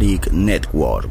Network.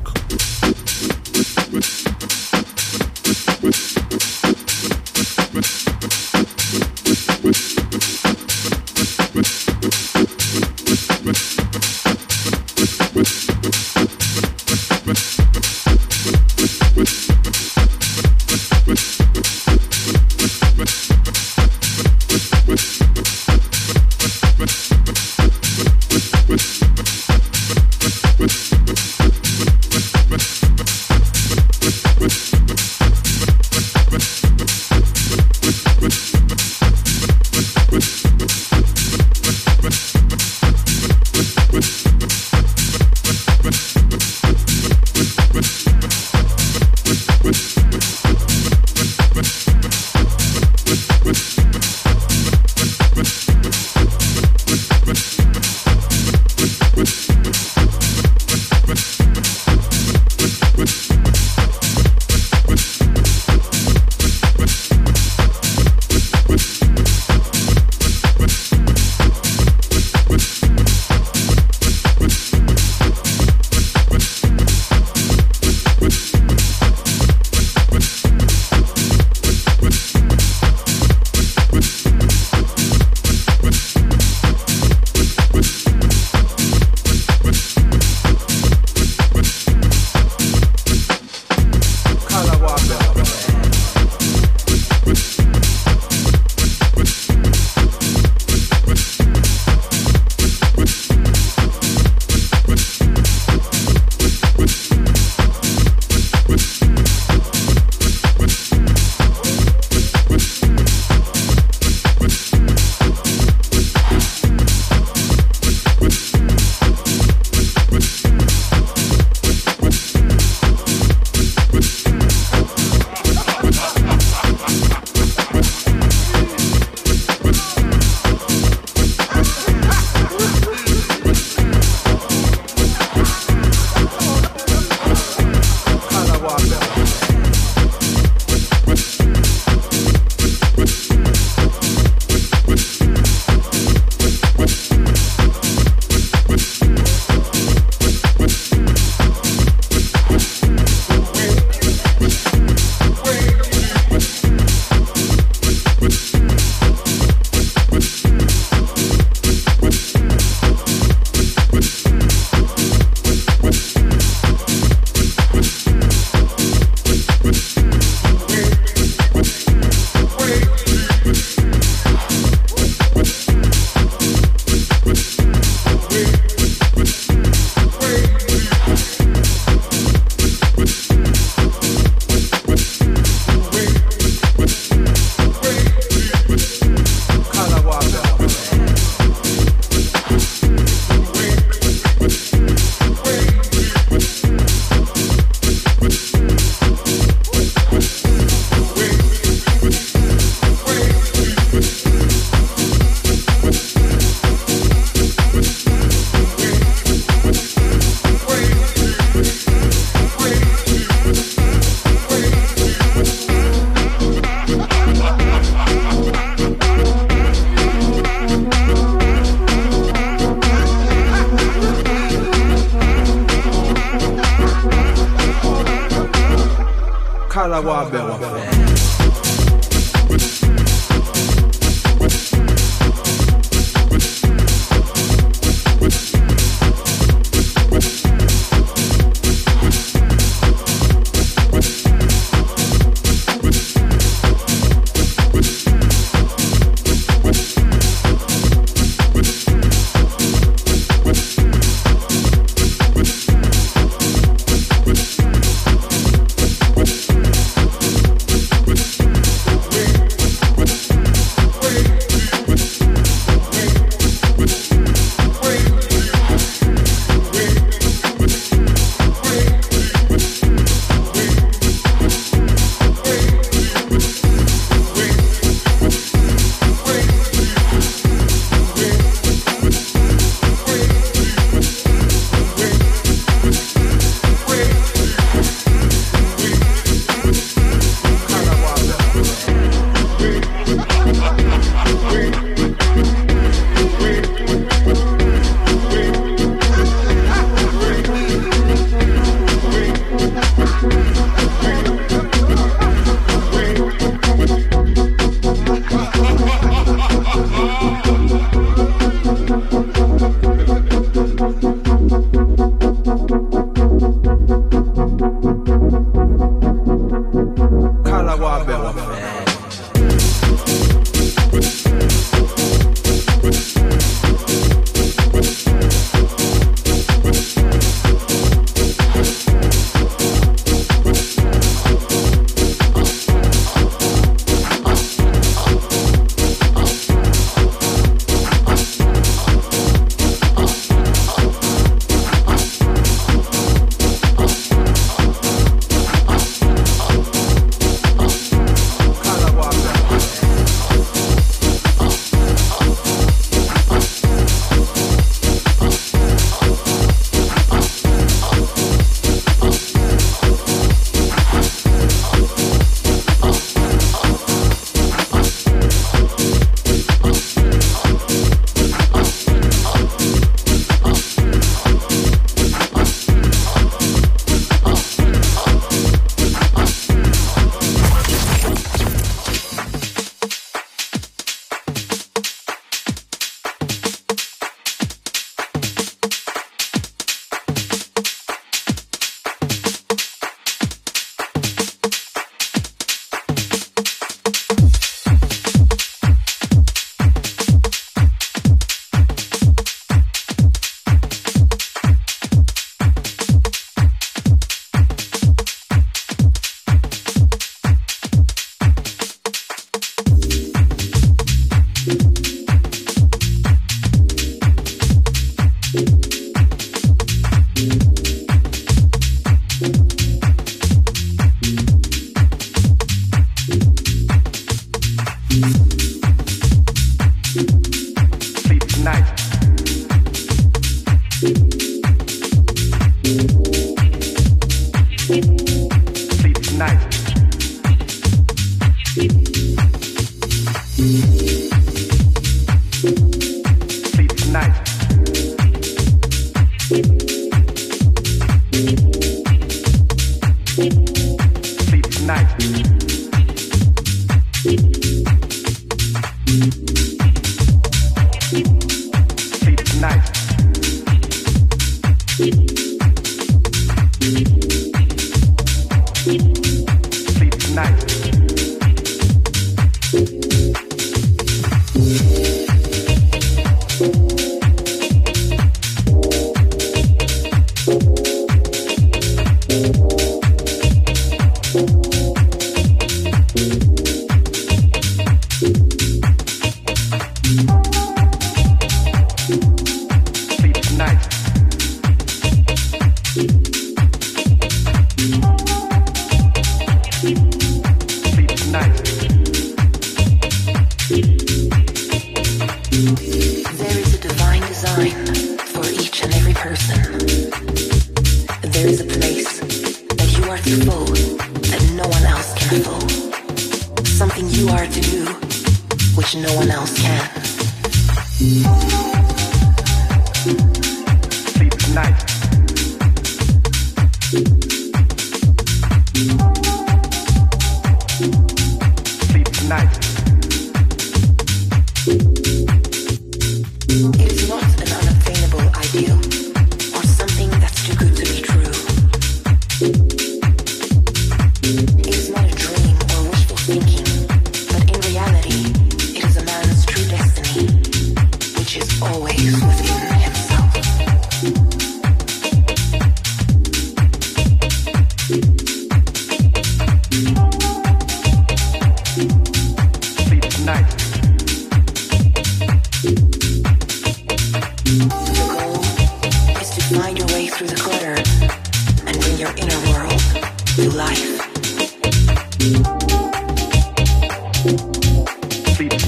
Tonight.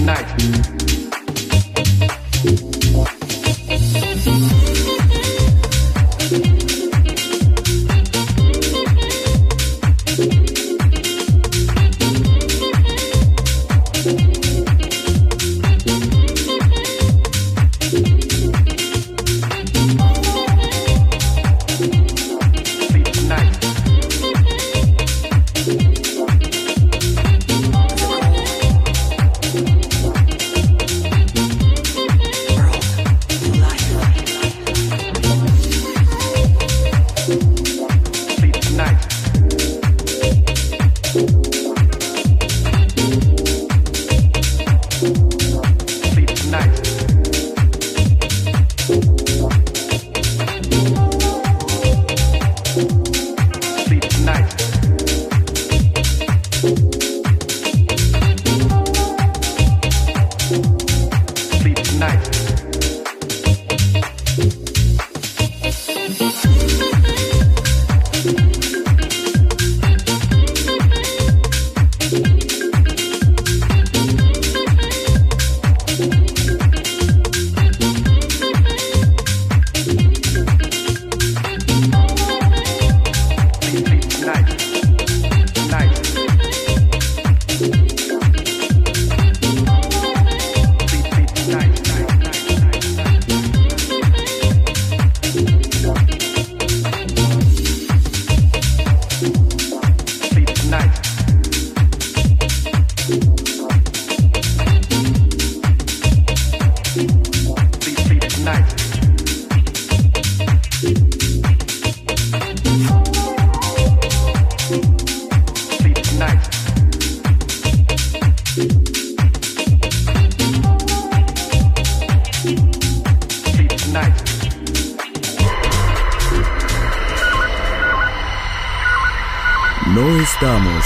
night.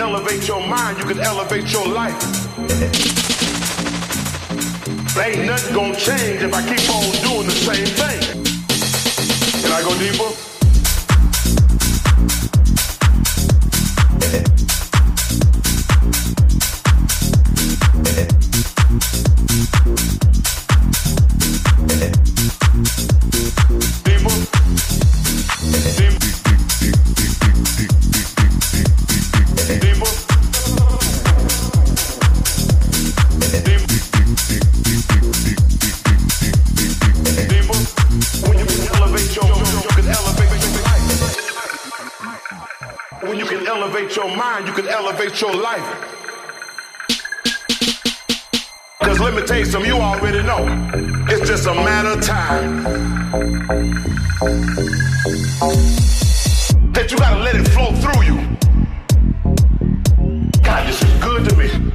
elevate your mind, you can elevate your life. Ain't nothing gonna change if I keep on doing the same thing. Can I go deeper? Cause let me tell you something, you already know. It's just a matter of time. That you gotta let it flow through you. God, this is good to me.